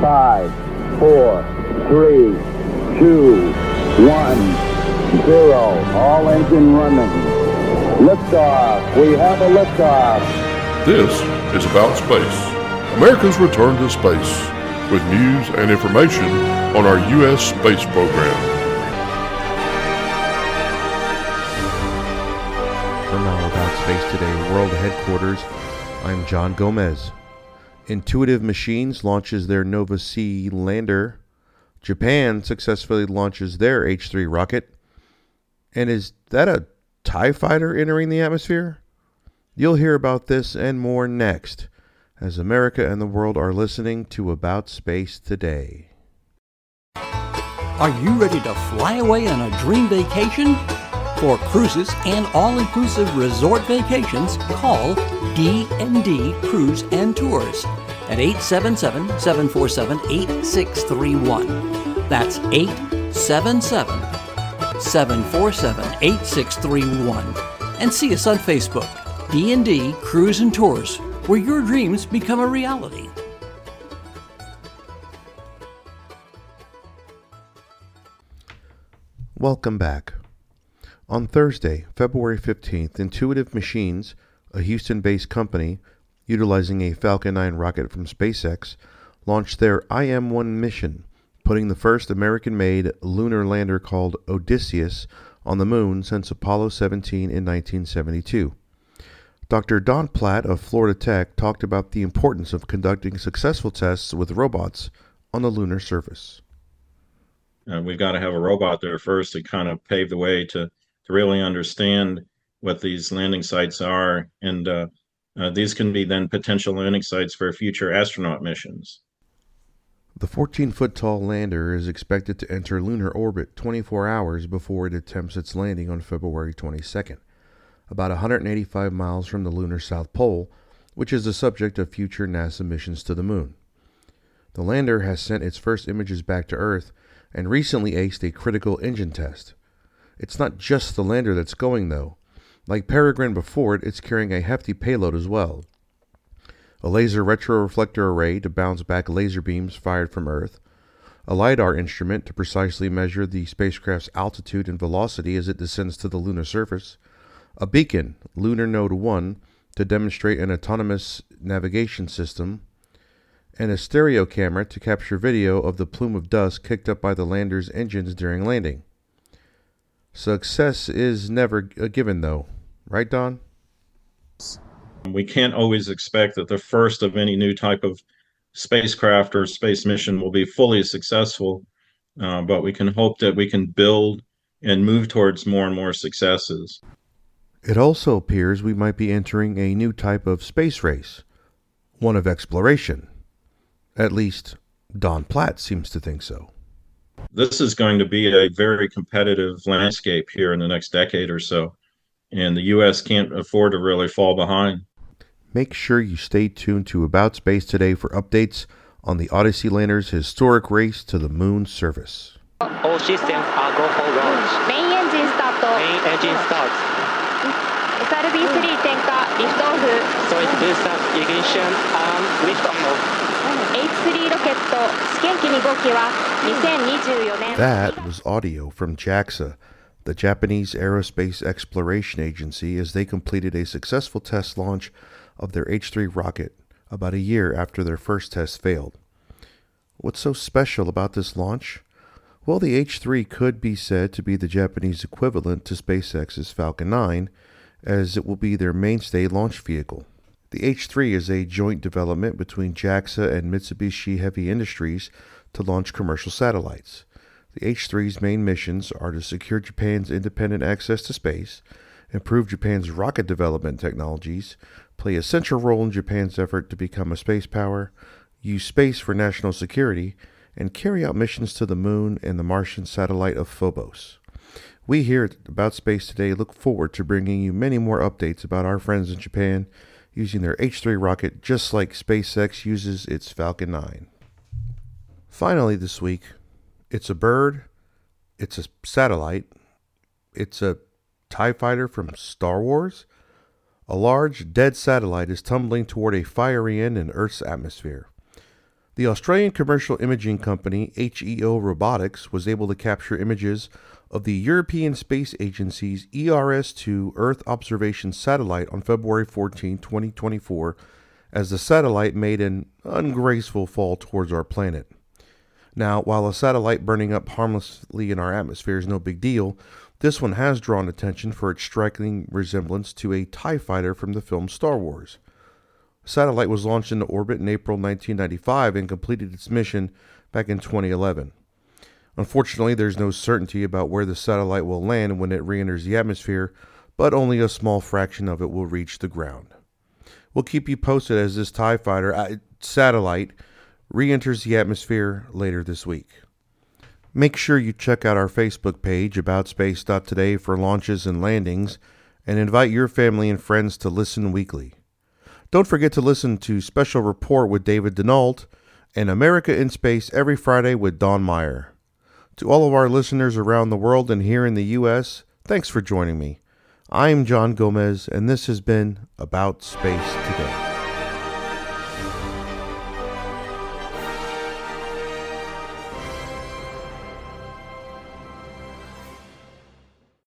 Five, four, three, two, one, zero. All engine running. Liftoff. We have a liftoff. This is About Space, America's return to space, with news and information on our U.S. space program. From our About Space Today World Headquarters, I'm John Gomez. Intuitive Machines launches their Nova C lander. Japan successfully launches their H 3 rocket. And is that a TIE fighter entering the atmosphere? You'll hear about this and more next as America and the world are listening to About Space Today. Are you ready to fly away on a dream vacation? For cruises and all-inclusive resort vacations, call D&D Cruise and Tours at 877-747-8631. That's 877-747-8631. And see us on Facebook, D&D Cruise and Tours, where your dreams become a reality. Welcome back. On Thursday, February 15th, Intuitive Machines, a Houston based company utilizing a Falcon 9 rocket from SpaceX, launched their IM 1 mission, putting the first American made lunar lander called Odysseus on the moon since Apollo 17 in 1972. Dr. Don Platt of Florida Tech talked about the importance of conducting successful tests with robots on the lunar surface. Uh, we've got to have a robot there first to kind of pave the way to to really understand what these landing sites are, and uh, uh, these can be then potential landing sites for future astronaut missions. The 14 foot tall lander is expected to enter lunar orbit 24 hours before it attempts its landing on February 22nd, about 185 miles from the lunar South Pole, which is the subject of future NASA missions to the moon. The lander has sent its first images back to Earth and recently aced a critical engine test. It's not just the lander that's going, though. Like Peregrine before it, it's carrying a hefty payload as well. A laser retroreflector array to bounce back laser beams fired from Earth, a LIDAR instrument to precisely measure the spacecraft's altitude and velocity as it descends to the lunar surface, a beacon, Lunar Node 1, to demonstrate an autonomous navigation system, and a stereo camera to capture video of the plume of dust kicked up by the lander's engines during landing. Success is never a given, though. Right, Don? We can't always expect that the first of any new type of spacecraft or space mission will be fully successful, uh, but we can hope that we can build and move towards more and more successes. It also appears we might be entering a new type of space race, one of exploration. At least, Don Platt seems to think so this is going to be a very competitive landscape here in the next decade or so, and the U.S. can't afford to really fall behind. Make sure you stay tuned to About Space today for updates on the Odyssey Lander's historic race to the moon's surface. All systems are go for launch. Main engine start. Main engine start. SRB3 点火 lift off. Solid booster ignition and lift off. H3 ロケット That was audio from JAXA, the Japanese Aerospace Exploration Agency, as they completed a successful test launch of their H 3 rocket about a year after their first test failed. What's so special about this launch? Well, the H 3 could be said to be the Japanese equivalent to SpaceX's Falcon 9, as it will be their mainstay launch vehicle. The H 3 is a joint development between JAXA and Mitsubishi Heavy Industries to launch commercial satellites. The H 3's main missions are to secure Japan's independent access to space, improve Japan's rocket development technologies, play a central role in Japan's effort to become a space power, use space for national security, and carry out missions to the moon and the Martian satellite of Phobos. We here at About Space Today look forward to bringing you many more updates about our friends in Japan using their H 3 rocket just like SpaceX uses its Falcon 9. Finally, this week, it's a bird, it's a satellite, it's a TIE fighter from Star Wars. A large, dead satellite is tumbling toward a fiery end in Earth's atmosphere. The Australian commercial imaging company HEO Robotics was able to capture images of the European Space Agency's ERS 2 Earth observation satellite on February 14, 2024, as the satellite made an ungraceful fall towards our planet. Now, while a satellite burning up harmlessly in our atmosphere is no big deal, this one has drawn attention for its striking resemblance to a TIE fighter from the film Star Wars. The satellite was launched into orbit in April 1995 and completed its mission back in 2011. Unfortunately, there's no certainty about where the satellite will land when it re enters the atmosphere, but only a small fraction of it will reach the ground. We'll keep you posted as this TIE fighter uh, satellite re enters the atmosphere later this week. Make sure you check out our Facebook page, about AboutSpace.today, for launches and landings, and invite your family and friends to listen weekly. Don't forget to listen to Special Report with David Denault and America in Space every Friday with Don Meyer. To all of our listeners around the world and here in the U.S., thanks for joining me. I'm John Gomez, and this has been About Space Today.